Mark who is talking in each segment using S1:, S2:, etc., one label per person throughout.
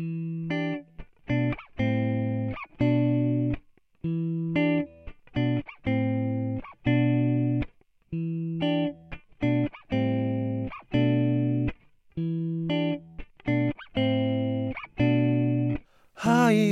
S1: 愛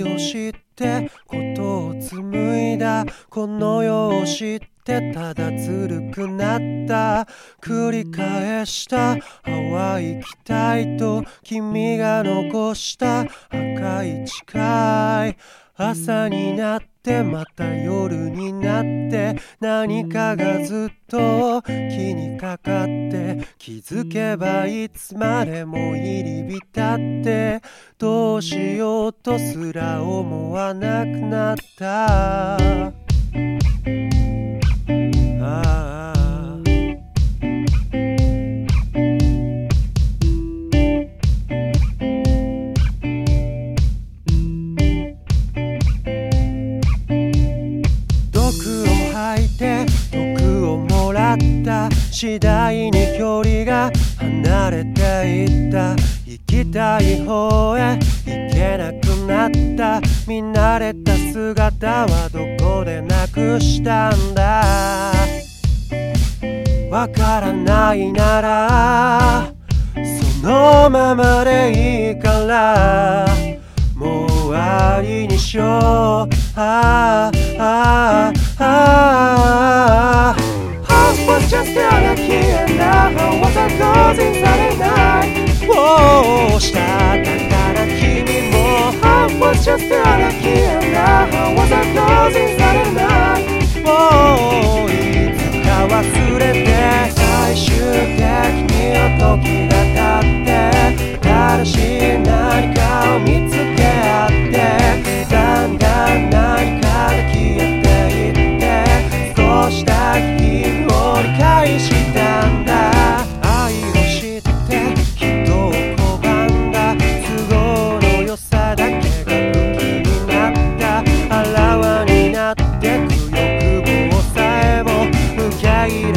S1: を知ってことを紡いだこの世を知っててただずるくなった。繰り返した淡い期待と君が残した。赤い誓い。朝になってまた夜になって。何かがずっと気にかかって。気づけばいつまでも入り浸って。どうしようとすら思わなくなった。次第に距離が離れていった行きたい方へ行けなくなった見慣れた姿はどこでなくしたんだ。わからないならそのままでいいからもう終わりにしよう。ああああ。A causing されないもうしただから君も Heart was just anarchy and now was a closing されないもういつか忘れて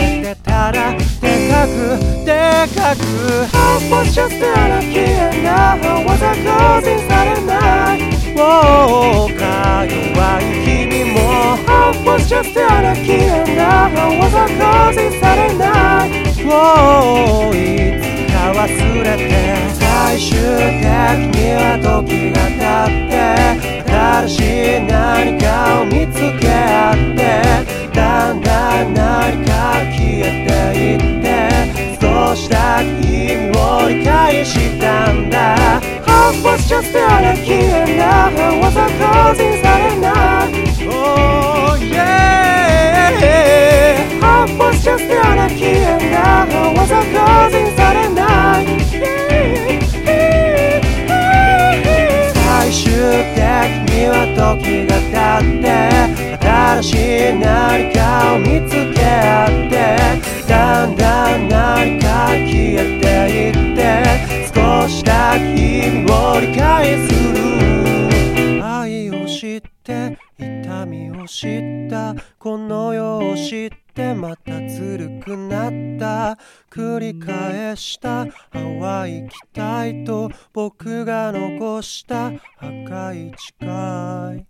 S1: け入れてたらでかくでかく I was just anarchy and now was a causing されないもうか弱い君も I was just anarchy and now was a causing されないもういつか忘れて最終的には時 Just anarchy and now was a causing されない Oh yeah I was just anarchy and now was a causing されない最終的には時が経って新しいこの世を知ってまたずるくなった。繰り返した淡い期待と僕が残した赤い誓い。